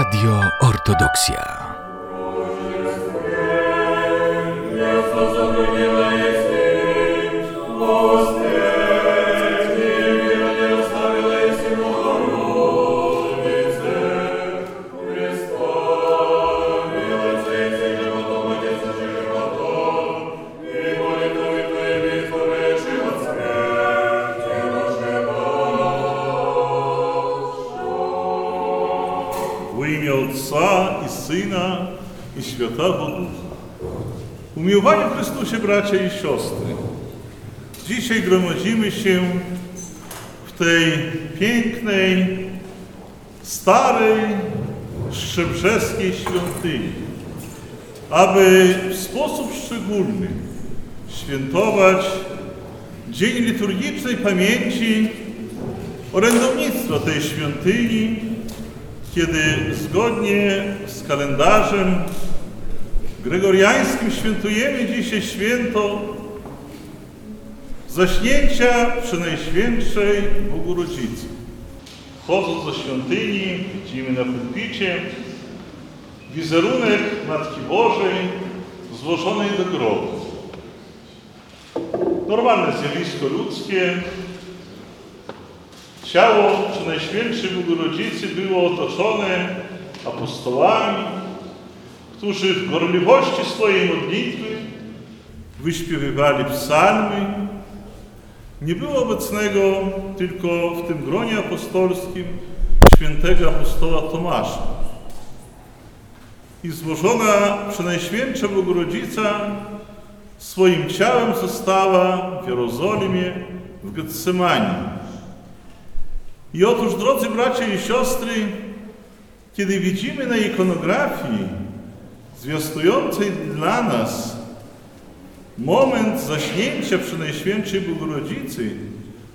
Radio Ortodoksja. i światową. Umiłowani Chrystusie bracia i siostry, dzisiaj gromadzimy się w tej pięknej, starej, szczebrzeskiej świątyni, aby w sposób szczególny świętować dzień liturgicznej pamięci orędownictwa tej świątyni, kiedy zgodnie z kalendarzem gregoriańskim świętujemy dzisiaj święto zaśnięcia Przenajświętszej Bogu Rodzicy. Wchodząc do świątyni, widzimy na pulpicie wizerunek Matki Bożej złożonej do grobu. Normalne zjawisko ludzkie, Ciało Przenajświętszej Bogu Rodzicy było otoczone apostołami, którzy w gorliwości swojej modlitwy wyśpiewywali psalmy. Nie było obecnego tylko w tym gronie apostolskim świętego apostoła Tomasza. I złożona Przenajświętsza Bogorodzica swoim ciałem została w Jerozolimie, w Getsemanii. I otóż, drodzy bracia i siostry, kiedy widzimy na ikonografii zwiastującej dla nas moment zaśnięcia Przenajświętszej Bogorodzicy,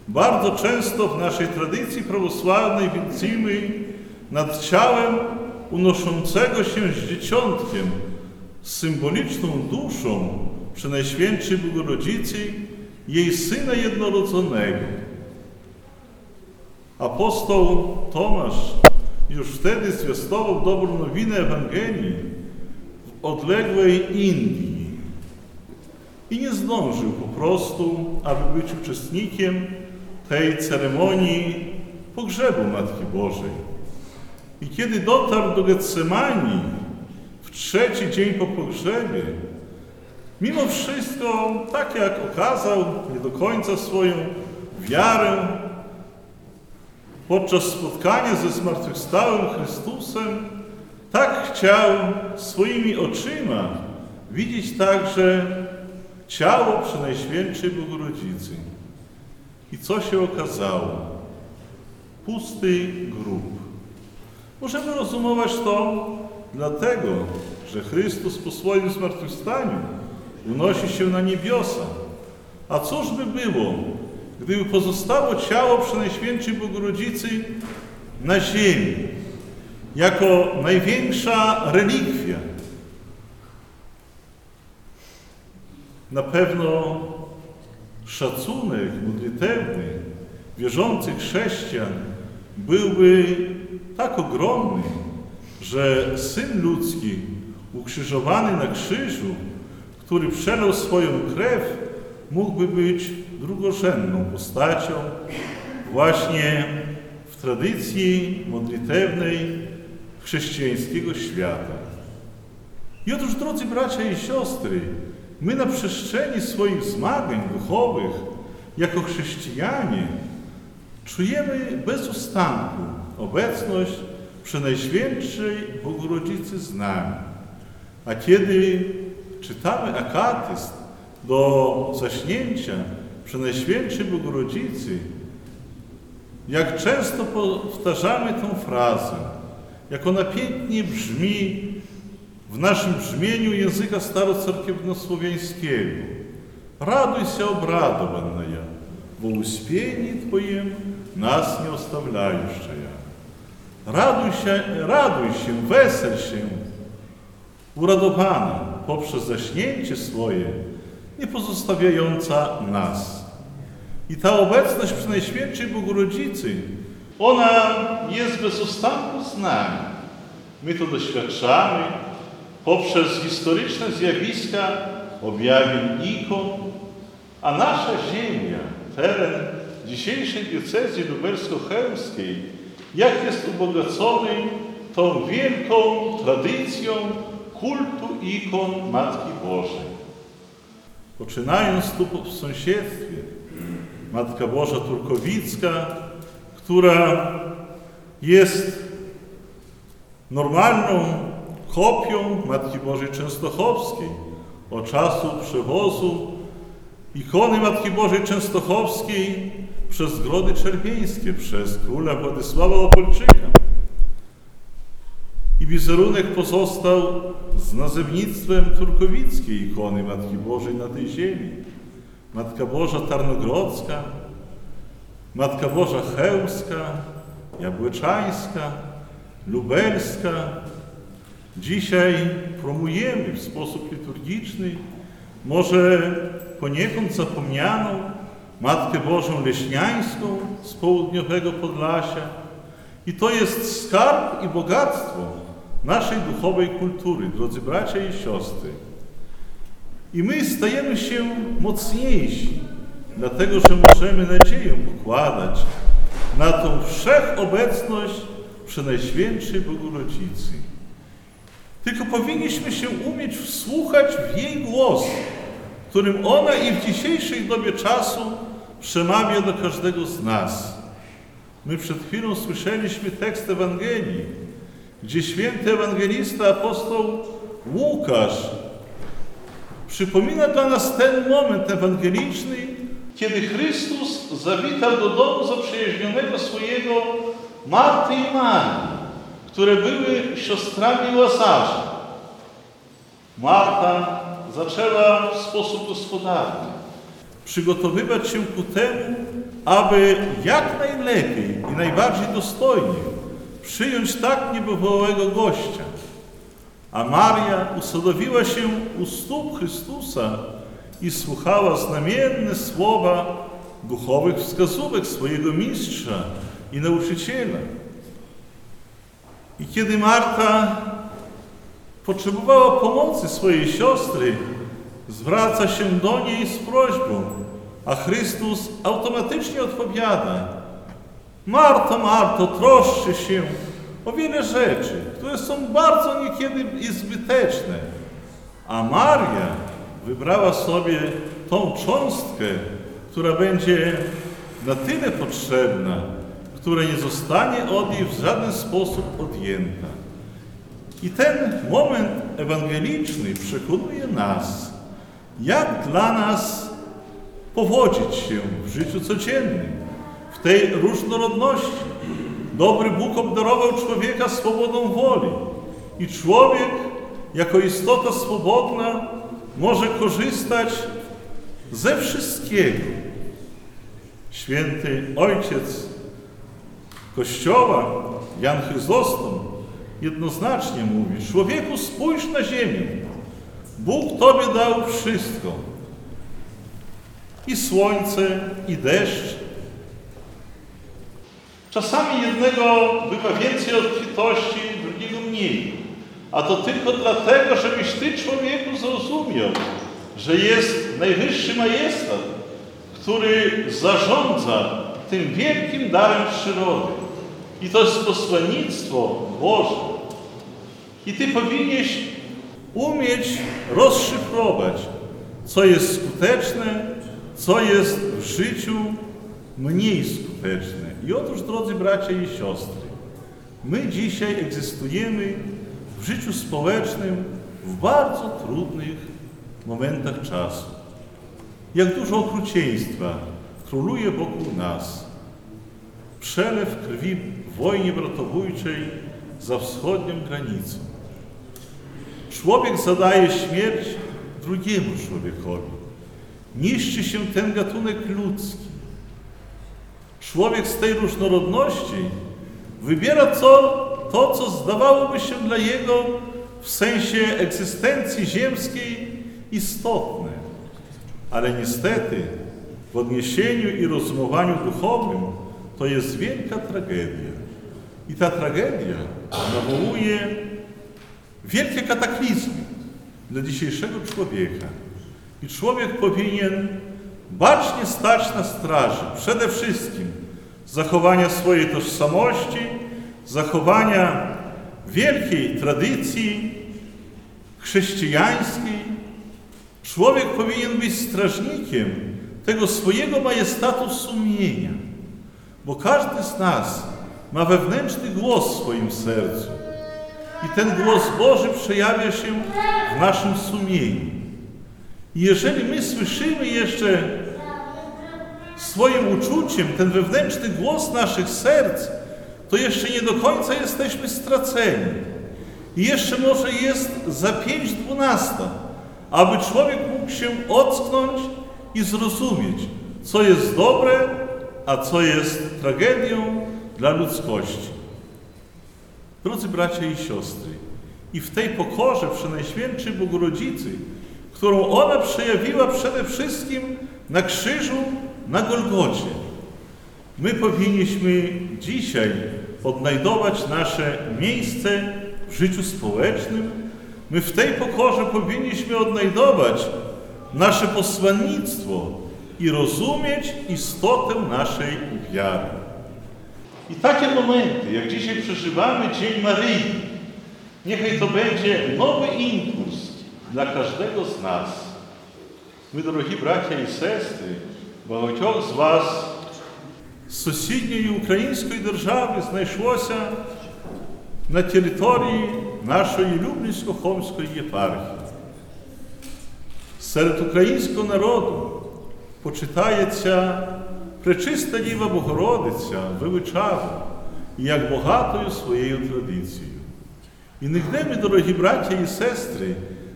bardzo często w naszej tradycji prawosławnej widzimy nad ciałem unoszącego się z dzieciątkiem, z symboliczną duszą Przenajświętszej Bogorodzicy, jej Syna Jednorodzonego. Apostoł Tomasz już wtedy zwiastował dobrą nowinę Ewangelii odległej Indii i nie zdążył po prostu, aby być uczestnikiem tej ceremonii pogrzebu Matki Bożej. I kiedy dotarł do Getsemanii w trzeci dzień po pogrzebie, mimo wszystko, tak jak okazał nie do końca swoją wiarę, podczas spotkania ze zmartwychwstałym Chrystusem, tak chciał swoimi oczyma widzieć także ciało Przenajświętszej Bogorodzicy. I co się okazało? Pusty grób. Możemy rozumować to dlatego, że Chrystus po swoim zmartwychwstaniu unosi się na niebiosa. A cóż by było, gdyby pozostało ciało Przenajświętszej Bogorodzicy na ziemi, jako największa relikwia. Na pewno szacunek modlitewny wierzących chrześcijan byłby tak ogromny, że Syn Ludzki ukrzyżowany na krzyżu, który przelał swoją krew, mógłby być drugorzędną postacią właśnie w tradycji modlitewnej chrześcijańskiego świata. I otóż, drodzy bracia i siostry, my na przestrzeni swoich zmagań duchowych, jako chrześcijanie, czujemy bez ustanku obecność Przenajświętszej Bogorodzicy z nami. A kiedy czytamy akatyst do zaśnięcia Przenajświętszej Bogorodzicy, jak często powtarzamy tą frazę, jak ona pięknie brzmi w naszym brzmieniu języka starocerkiewnosłowiańskiego. Raduj się, ja, bo uspienie Twojem nas nie ostawiajuще ja. Raduj się, raduj się, wesel się, uradowana poprzez zaśnięcie swoje, nie pozostawiająca nas. I ta obecność przy Najświętszej Bogorodzicy, ona jest bez ustanku z nami. My to doświadczamy poprzez historyczne zjawiska objawień ikon, a nasza ziemia, teren dzisiejszej diecezji lubelsko-chełmskiej, jak jest ubogacony tą wielką tradycją kultu ikon Matki Bożej. Poczynając tu w sąsiedztwie, Matka Boża Turkowicka, która jest normalną kopią Matki Bożej Częstochowskiej od czasu przewozu ikony Matki Bożej Częstochowskiej przez Grody Czerwieńskie, przez króla Władysława Opolczyka. I wizerunek pozostał z nazewnictwem turkowickiej ikony Matki Bożej na tej ziemi. Matka Boża Tarnogrodzka, Matka Boża Chełmska, Jabłeczańska, Lubelska. Dzisiaj promujemy w sposób liturgiczny, może poniekąd zapomnianą, Matkę Bożą Leśniańską z południowego Podlasia. I to jest skarb i bogactwo naszej duchowej kultury, drodzy bracia i siostry. I my stajemy się mocniejsi, dlatego że możemy nadzieję pokładać na tą wszechobecność Przenajświętszej Bogurodzicy. Tylko powinniśmy się umieć wsłuchać w jej głos, którym ona i w dzisiejszej dobie czasu przemawia do każdego z nas. My przed chwilą słyszeliśmy tekst Ewangelii, gdzie święty ewangelista apostoł Łukasz przypomina dla nas ten moment ewangeliczny, kiedy Chrystus zawitał do domu zaprzyjaźnionego swojego Marty i Marii, które były siostrami Łazarza. Marta zaczęła w sposób gospodarny przygotowywać się ku temu, aby jak najlepiej i najbardziej dostojnie przyjąć tak niebywałego gościa. A Maria usadowiła się u stóp Chrystusa i słuchała znamienne słowa duchowych wskazówek swojego mistrza i nauczyciela. I kiedy Marta potrzebowała pomocy swojej siostry, zwraca się do niej z prośbą, a Chrystus automatycznie odpowiada: Marto, Marto, troszczy się o wiele rzeczy, które są bardzo niekiedy i zbyteczne. A Maria wybrała sobie tą cząstkę, która będzie na tyle potrzebna, która nie zostanie od niej w żaden sposób odjęta. I ten moment ewangeliczny przekonuje nas, jak dla nas powodzić się w życiu codziennym, w tej różnorodności. Dobry Bóg obdarował człowieka swobodą woli i człowiek, jako istota swobodna, może korzystać ze wszystkiego. Święty Ojciec Kościoła, Jan Chryzostom, jednoznacznie mówi: Człowieku, spójrz na ziemię. Bóg Tobie dał wszystko. I słońce, i deszcz. Czasami jednego bywa więcej obfitości, drugiego mniej. A to tylko dlatego, żebyś Ty, człowieku, zrozumiał, że jest najwyższy majestat, który zarządza tym wielkim darem przyrody. I to jest posłannictwo Boże. I Ty powinieneś umieć rozszyfrować, co jest skuteczne, co jest w życiu mniej skuteczne. I otóż, drodzy bracia i siostry, my dzisiaj egzystujemy w życiu społecznym w bardzo trudnych momentach czasu. Jak dużo okrucieństwa króluje wokół nas. Przelew krwi w wojnie bratobójczej za wschodnią granicą. Człowiek zadaje śmierć drugiemu człowiekowi. Niszczy się ten gatunek ludzki. Człowiek z tej różnorodności wybiera co, to, co zdawałoby się dla jego w sensie egzystencji ziemskiej istotne. Ale niestety w odniesieniu i rozumowaniu duchowym to jest wielka tragedia. I ta tragedia nawołuje wielkie kataklizmy dla dzisiejszego człowieka. I człowiek powinien bacznie stać na straży przede wszystkim zachowania swojej tożsamości, zachowania wielkiej tradycji chrześcijańskiej. Człowiek powinien być strażnikiem tego swojego majestatu sumienia, bo każdy z nas ma wewnętrzny głos w swoim sercu. I ten głos Boży przejawia się w naszym sumieniu. I jeżeli my słyszymy jeszcze swoim uczuciem ten wewnętrzny głos naszych serc, to jeszcze nie do końca jesteśmy straceni. I jeszcze może jest za pięć dwunasta, aby człowiek mógł się ocknąć i zrozumieć, co jest dobre, a co jest tragedią dla ludzkości. Drodzy bracia i siostry, i w tej pokorze Przenajświętszej Bogorodzicy, którą ona przejawiła przede wszystkim na krzyżu na Golgocie, My powinniśmy dzisiaj odnajdować nasze miejsce w życiu społecznym. My w tej pokorze powinniśmy odnajdować nasze posłannictwo i rozumieć istotę naszej wiary. I takie momenty, jak dzisiaj przeżywamy Dzień Maryi, niechaj to będzie nowy impuls dla każdego z nas. My, drogi bracia i sestry, bo z Was сусідньої української держави знайшлося на території нашої Люблінсько-Хомської єпархії. Серед українського народу почитається Пречиста Діва Богородиця величава як багатою своєю традицією. І нігде ми, дорогі браття і сестри,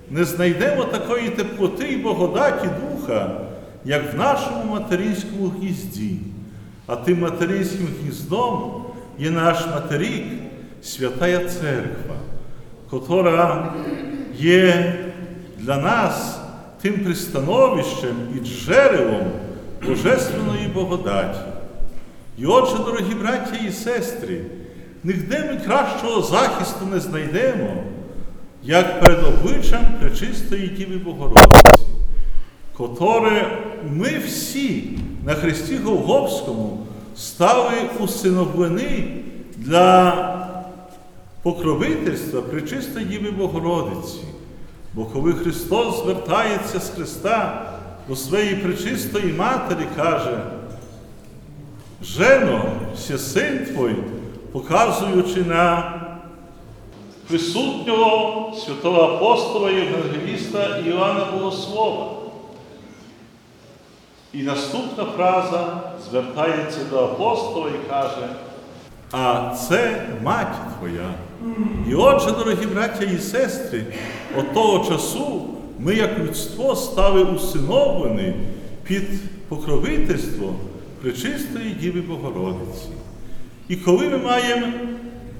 не знайдемо такої теплоти і благодаті Духа, як в нашому материнському гнізді. А тим материнським гніздом є наш материк, Святая Церква, котра є для нас тим пристановищем і джерелом Божественної благодаті. І отже, дорогі браття і сестри, нігде ми кращого захисту не знайдемо, як перед обличчям Пречистої Діви Богородиці, которе ми всі на Христі Голгофському стали усиновлені для покровительства Пречистої Діви Богородиці. Бо коли Христос звертається з Христа до своєї пречистої матері, каже, Жено, все син твой, показуючи на присутнього святого апостола Євангеліста Іоанна Богослова. І наступна фраза звертається до апостола і каже, а це мать твоя. І отже, дорогі браття і сестри, от того часу ми, як людство, стали усиновлені під покровительство Пречистої Діви Богородиці. І коли ми маємо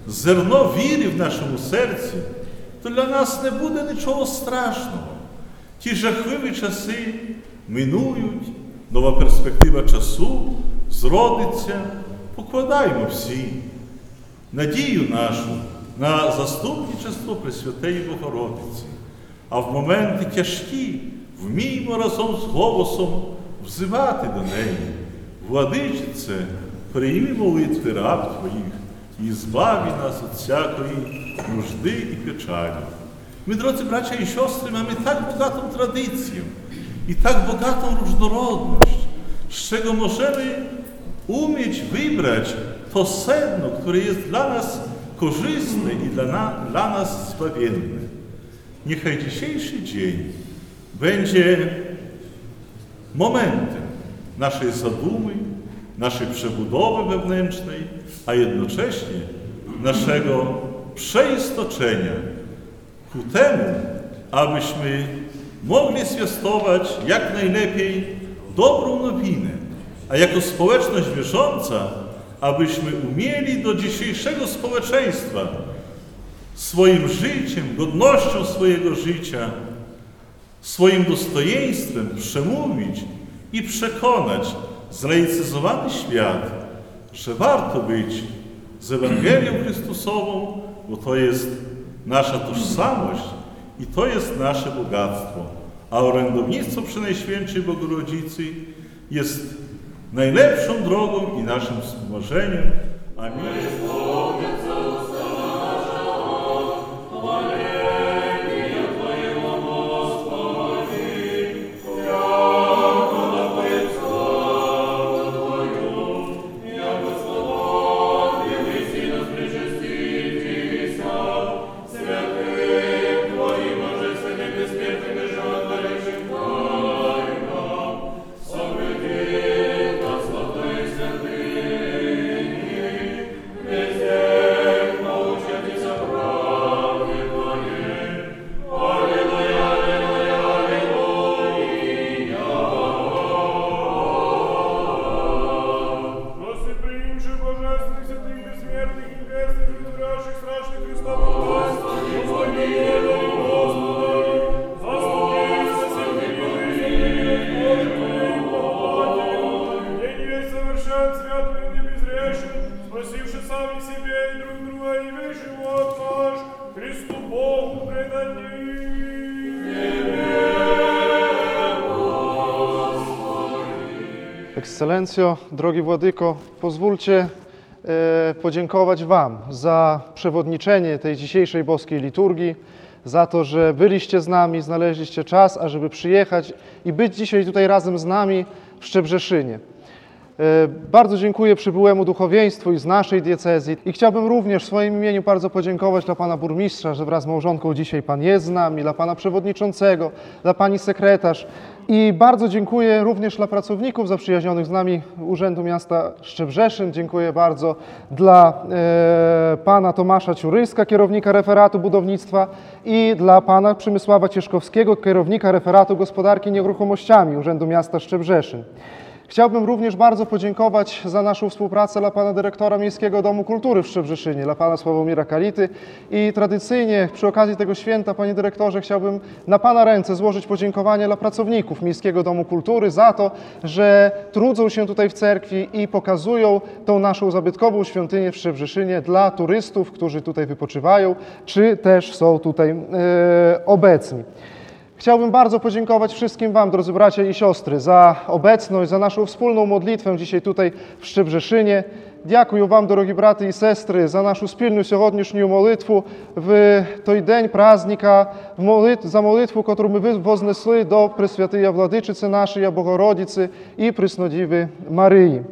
зерно віри в нашому серці, то для нас не буде нічого страшного. Ті жахливі часи минують, нова перспектива часу зродиться, покладаємо всі надію нашу на заступничество Пресвятої Богородиці. А в моменти тяжкі вміємо разом з голосом взивати до неї. Владичице, прийми молитви раб Твоїх і збаві нас від всякої нужди і печалі. My, drodzy bracia i siostry, mamy tak bogatą tradycję i tak bogatą różnorodność, z czego możemy umieć wybrać to sedno, które jest dla nas korzystne i dla, na, dla nas zbawienne. Niechaj dzisiejszy dzień będzie momentem naszej zadumy, naszej przebudowy wewnętrznej, a jednocześnie naszego przeistoczenia ku temu, abyśmy mogli zwiastować jak najlepiej dobrą nowinę, a jako społeczność wierząca, abyśmy umieli do dzisiejszego społeczeństwa swoim życiem, godnością swojego życia, swoim dostojeństwem przemówić i przekonać zlaicyzowany świat, że warto być z Ewangelią Chrystusową, bo to jest nasza tożsamość i to jest nasze bogactwo. A orędownictwo przy Najświętszej Bogorodzicy jest najlepszą drogą i naszym wspomarzeniem. Amen. Ekscelencjo, drogi Władyko, pozwólcie e, podziękować Wam za przewodniczenie tej dzisiejszej boskiej liturgii, za to, że byliście z nami, znaleźliście czas, ażeby przyjechać i być dzisiaj tutaj razem z nami w Szczebrzeszynie. E, Bardzo dziękuję przybyłemu duchowieństwu i z naszej diecezji i chciałbym również w swoim imieniu bardzo podziękować dla pana burmistrza, że wraz z małżonką dzisiaj pan jest z nami, dla pana przewodniczącego, dla pani sekretarz i bardzo dziękuję również dla pracowników zaprzyjaźnionych z nami Urzędu Miasta Szczebrzeszyn. Dziękuję bardzo dla e, pana Tomasza Ciuryska, kierownika referatu budownictwa i dla pana Przemysława Cieszkowskiego, kierownika referatu gospodarki nieruchomościami Urzędu Miasta Szczebrzeszyn. Chciałbym również bardzo podziękować za naszą współpracę dla pana dyrektora Miejskiego Domu Kultury w Szczebrzeszynie, dla pana Sławomira Kality i tradycyjnie przy okazji tego święta, panie dyrektorze, chciałbym na pana ręce złożyć podziękowanie dla pracowników Miejskiego Domu Kultury za to, że trudzą się tutaj w cerkwi i pokazują tą naszą zabytkową świątynię w Szczebrzeszynie dla turystów, którzy tutaj wypoczywają, czy też są tutaj e, obecni. Chciałbym bardzo podziękować wszystkim Wam, drodzy bracia i siostry, za obecność, za naszą wspólną modlitwę dzisiaj tutaj w Szczebrzeszynie. Дякую вам, дорогі брати і сестри, за нашу спільну сьогоднішню молитву в той день праздника, в молит... за молитву, яку ми ви- вознесли до Пресвятия Владичиці нашої, Богородиці і Преснодіви Марії.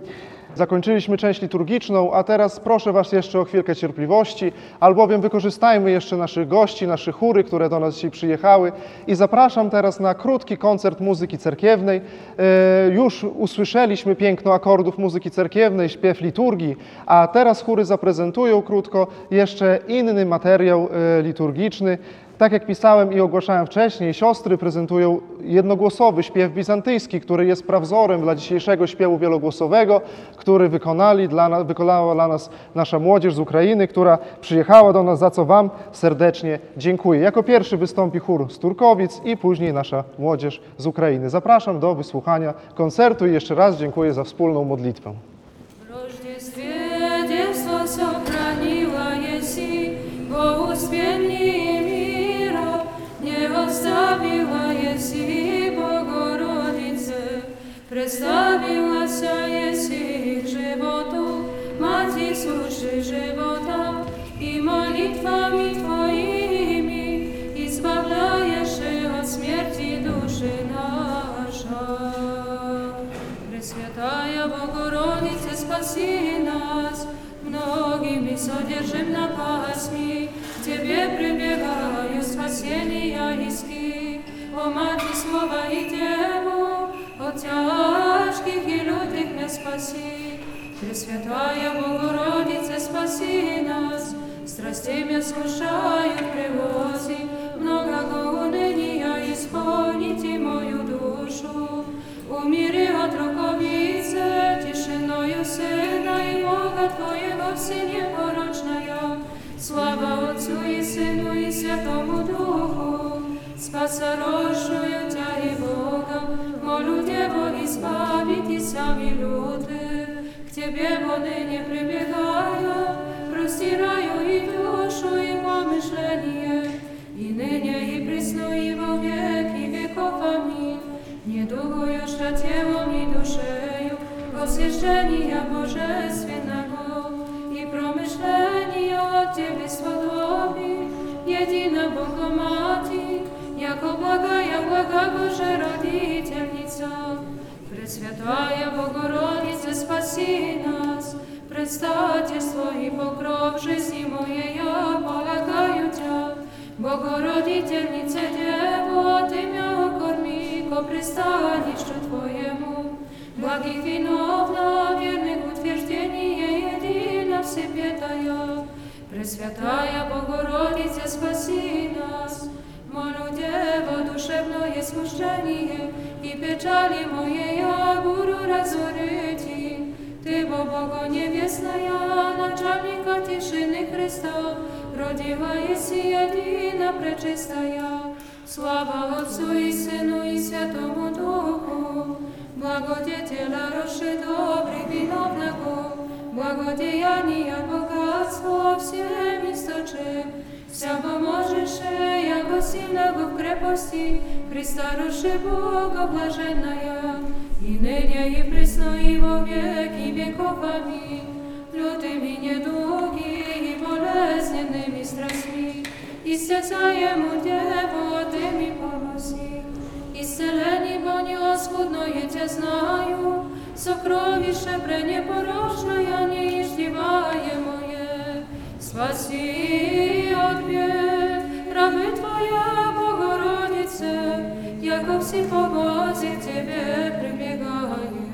Zakończyliśmy część liturgiczną, a teraz proszę Was jeszcze o chwilkę cierpliwości, albowiem wykorzystajmy jeszcze naszych gości, nasze chóry, które do nas dzisiaj przyjechały i zapraszam teraz na krótki koncert muzyki cerkiewnej. E, Już usłyszeliśmy piękno akordów muzyki cerkiewnej, śpiew liturgii, a teraz chóry zaprezentują krótko jeszcze inny materiał e, liturgiczny Tak jak pisałem i ogłaszałem wcześniej, siostry prezentują jednogłosowy śpiew bizantyjski, który jest prawzorem dla dzisiejszego śpiewu wielogłosowego, który wykonali dla, na- wykonała dla nas nasza młodzież z Ukrainy, która przyjechała do nas, za co Wam serdecznie dziękuję. Jako pierwszy wystąpi chór z Turkowic i później nasza młodzież z Ukrainy. Zapraszam do wysłuchania koncertu i jeszcze raz dziękuję za wspólną modlitwę. В Рождестве детство сохранила еси, во успении мира Преславіла єсі, Богородице, преславілася єсі животу, Маті суши живота, і молитвами Твоїми, избавляєши от смерті душі наша. Пресвятая Богородице, спаси нас, многими содержим на пасми, Тебе прибегаю. спасения иски, о Мати Слова и Деву, от тяжких и лютых не спаси. Пресвятая Богородица, спаси нас, страстей меня скушают привози, много гонения исполните мою душу. Умири от руковицы, тишиною сына и Бога Твоего в сине сорочую тя и Богом, молю і избавите сами люди. К Тебе вони не прибегаю, простираю и душу, и помышление, і нині, и присно, и во веки веков. Аминь. Не думаю, что телом и душею посвящения Божественного и промышления о Тебе свободы, єдина Богоматі благая, блага Божа родительница, Пресвятая Богородица, спаси нас, предстательство и покров жизни моей, я полагаю Тебя, Богородительница, Дева, Ты меня корми, ко пристанищу Твоему, благих виновна, верных утверждение едино всепетая, Пресвятая Богородица, спаси нас, Молю Дева, душевное смущение и печали моей я буду разорити. Ты, бо Бога небесная, начальника тишины Христа, родила еси едина пречистая. Слава Отцу и Сыну и Святому Духу, благодетеля рощи добрый виновного, благодеяния богатство всем источи, вся поможешь, яко сильного в крепости, Христа рощи Бога блаженная, и ныне и присно и во веки веков. Аминь. Лютыми недуги и болезненными страстьми, Исцеляему Деву, Ты ми помози. Исцелени, бо неоскудное Тя знаю, Сокровище пренепорочное, неиздеваемое. Спаси от бед, рабы Твоя, Богородице, яко все побози к Тебе прибегаем,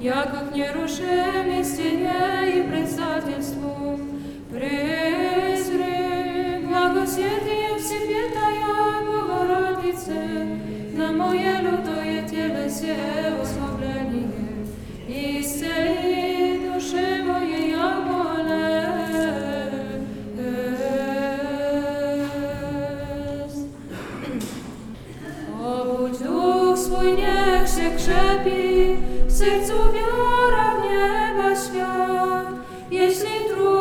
яко к нерушимой стене и предстательству. Презри, благосердие Всепетая Богородице, на мое лютое телесе ослабление, исцели души моей swój, niech się krzepi, w sercu wiara w nieba świat. Jeśli trudność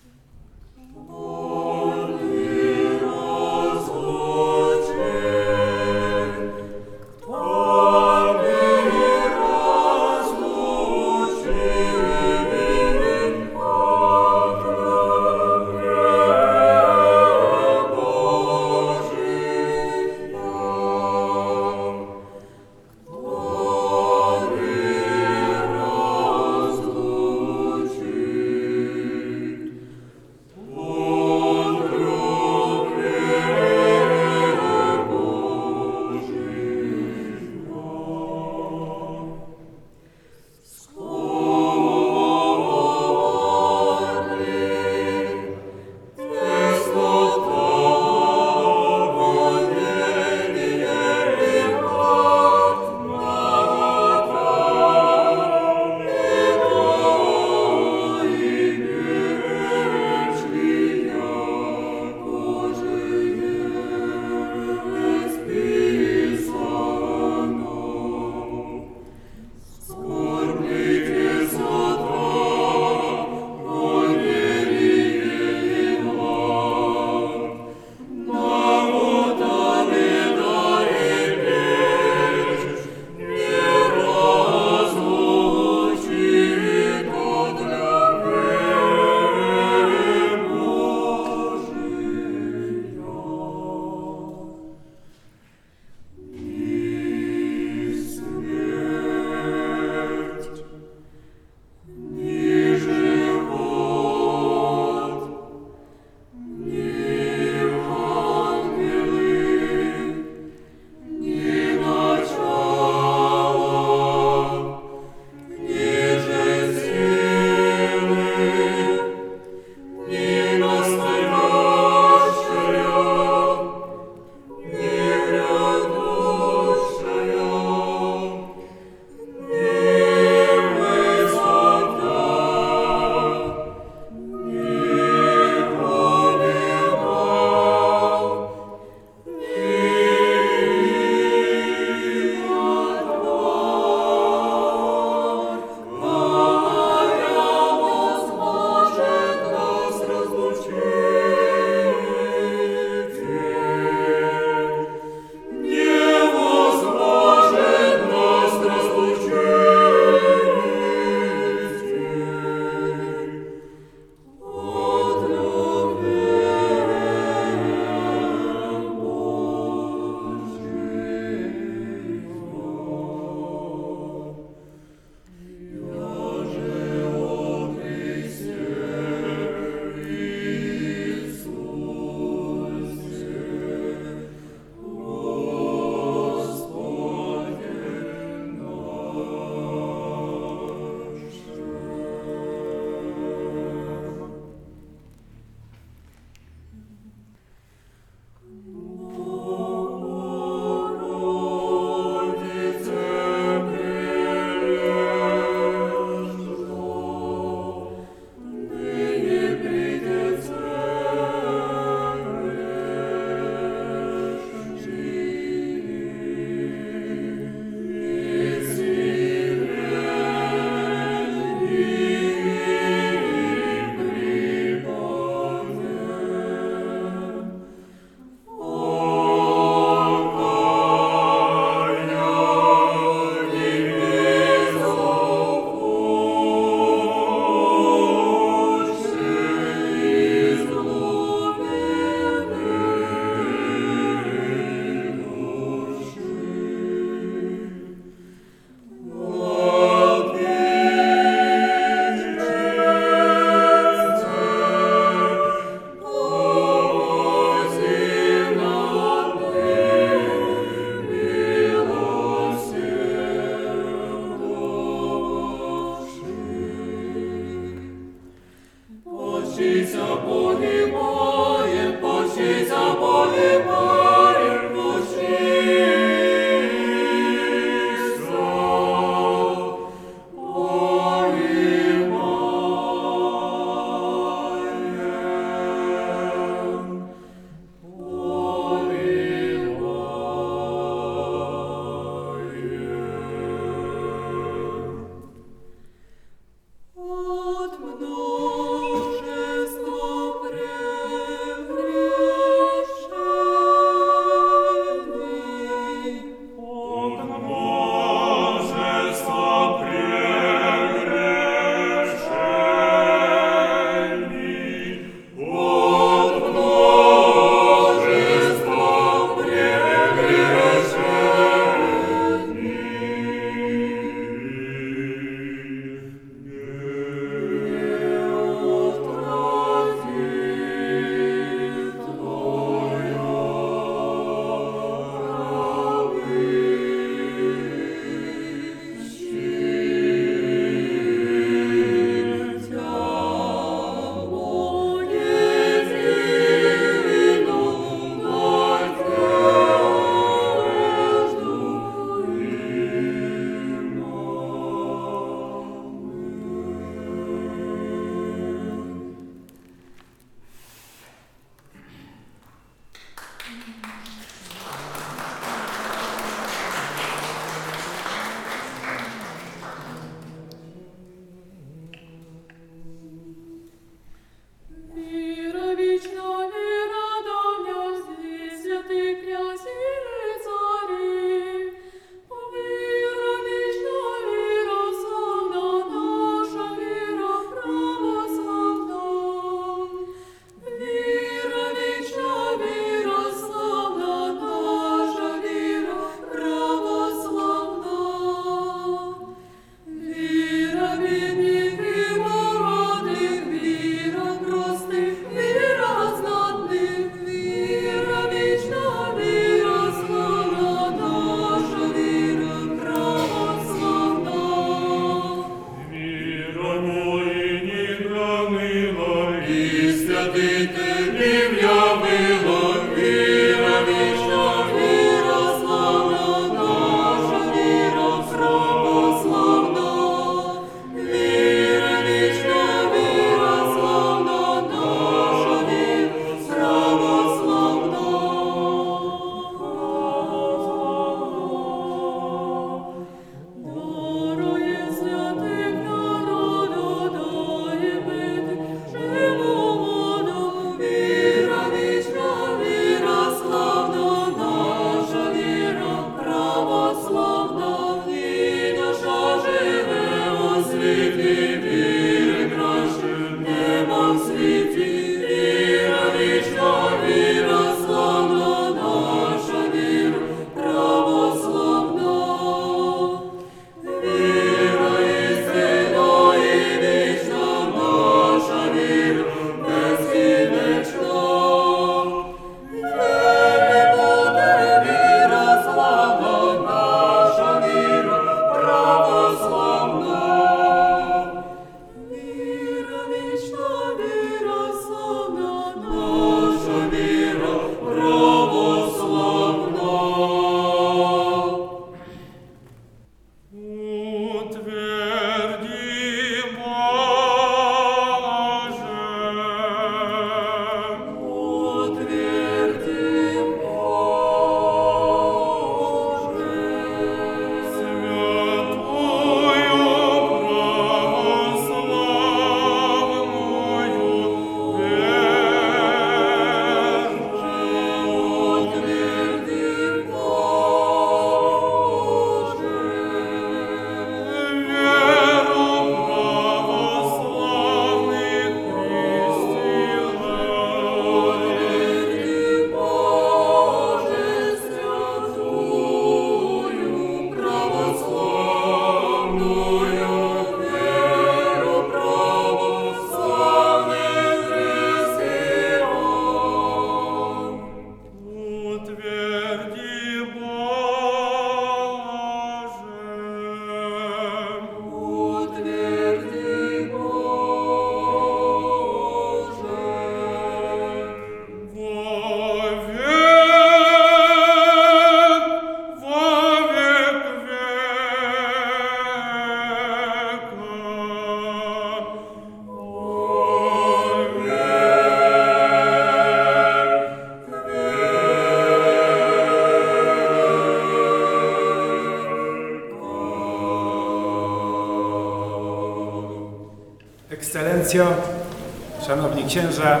Księża,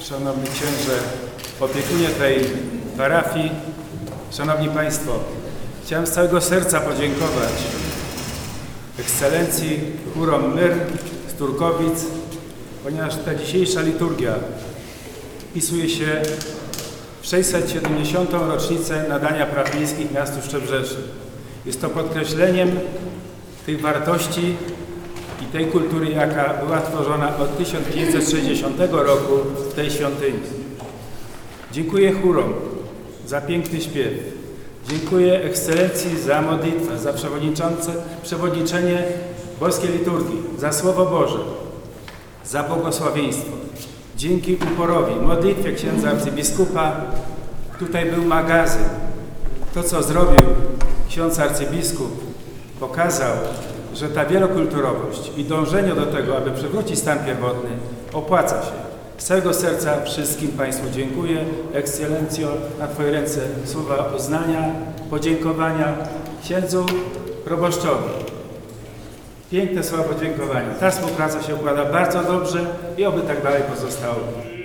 Szanowni Księże, opiekunie tej parafii, Szanowni Państwo, chciałem z całego serca podziękować Ekscelencji chórom Myr z Turkowic, ponieważ ta dzisiejsza liturgia wpisuje się w 670. rocznicę nadania praw miejskich miastu Szczebrzeszu. Jest to podkreśleniem tych wartości i tej kultury, jaka była tworzona od 1560 roku w tej świątyni. Dziękuję chórom za piękny śpiew. Dziękuję ekscelencji za modlitwę, za przewodniczenie boskiej liturgii, za Słowo Boże, za błogosławieństwo. Dzięki uporowi, modlitwie księdza arcybiskupa, tutaj był magazyn. To, co zrobił ksiądz arcybiskup, pokazał, że ta wielokulturowość i dążenie do tego, aby przywrócić stan pierwotny, opłaca się. Z całego serca wszystkim Państwu dziękuję. Ekscelencjo, na Twoje ręce słowa uznania, podziękowania księdzu proboszczowi. Piękne słowa podziękowania. Ta współpraca się układa bardzo dobrze i oby tak dalej pozostało.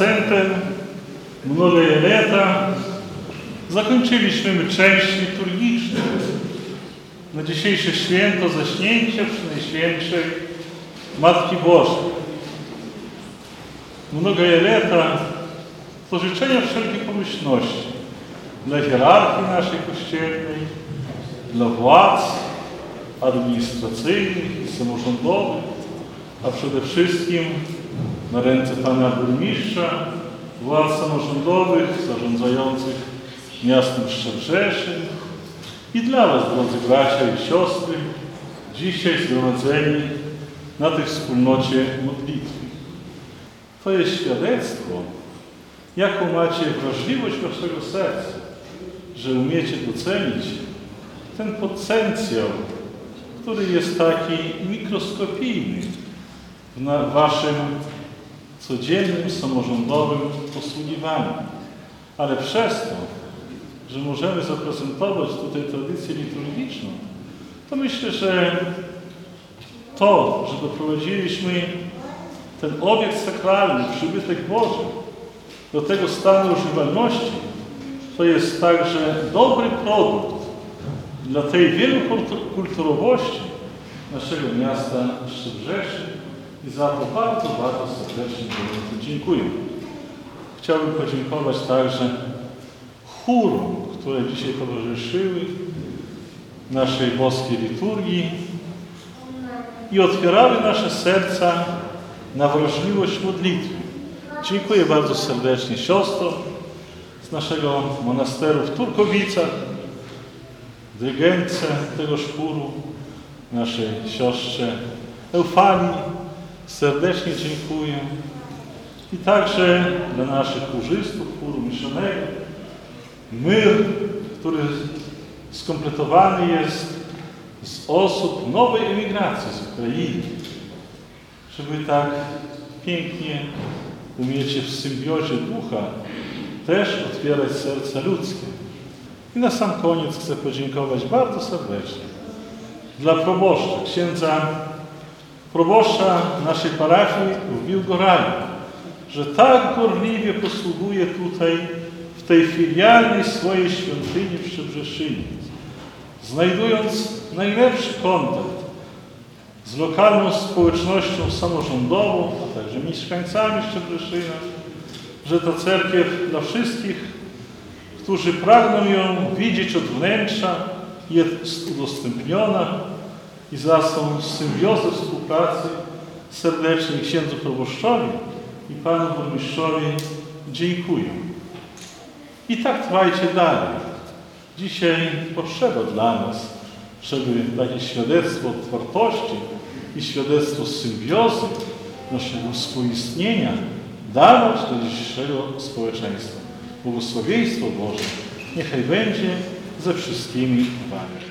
Akcentem mnogie zakończyliśmy część liturgiczną na dzisiejsze święto zaśnięcia Przenajświętszej Matki Bożej. Mnogie lata to życzenia wszelkiej pomyślności dla hierarchii naszej kościelnej, dla władz administracyjnych i samorządowych, a przede wszystkim na ręce Pana Burmistrza, władz samorządowych zarządzających miastem Szczebrzeszyn i dla Was, drodzy bracia i siostry, dzisiaj zgromadzeni na tej wspólnocie modlitwy. To jest świadectwo, jaką macie wrażliwość Waszego serca, że umiecie docenić ten potencjał, który jest taki mikroskopijny w Waszym codziennym, samorządowym posługiwaniu. Ale przez to, że możemy zaprezentować tutaj tradycję liturgiczną, to myślę, że to, że doprowadziliśmy ten obiekt sakralny, przybytek Boży, do tego stanu używalności, to jest także dobry produkt dla tej wielokulturowości naszego miasta Szczebrzeszyn i za to bardzo, bardzo serdecznie dziękuję. Chciałbym podziękować także chórom, które dzisiaj towarzyszyły naszej boskiej liturgii i otwierały nasze serca na wrażliwość modlitwy. Dziękuję bardzo serdecznie siostrom z naszego monasteru w Turkowicach, dyrygentce tego szpuru, naszej siostrze Eufanii. Serdecznie dziękuję. I także dla naszych chórzystów, chóru miszonego, myr, który skompletowany jest z osób nowej emigracji z Ukrainy, żeby tak pięknie umiecie w symbiozie ducha też otwierać serca ludzkie. I na sam koniec chcę podziękować bardzo serdecznie dla proboszcza, księdza proboszcza naszej parafii w Biłgoraju, że tak gorliwie posługuje tutaj w tej filialnej swojej świątyni w Szczebrzeszynie, znajdując najlepszy kontakt z lokalną społecznością samorządową, a także mieszkańcami Szczebrzeszyna, że ta cerkiew dla wszystkich, którzy pragną ją widzieć od wnętrza, jest udostępniona i za tą symbiozę współpracy serdecznie księdzu proboszczowi i panu burmistrzowi dziękuję. I tak trwajcie dalej. Dzisiaj potrzeba dla nas, żeby takie świadectwo otwartości i świadectwo symbiozy naszego współistnienia dawać do dzisiejszego społeczeństwa. Błogosławieństwo Boże niechaj będzie ze wszystkimi Wami.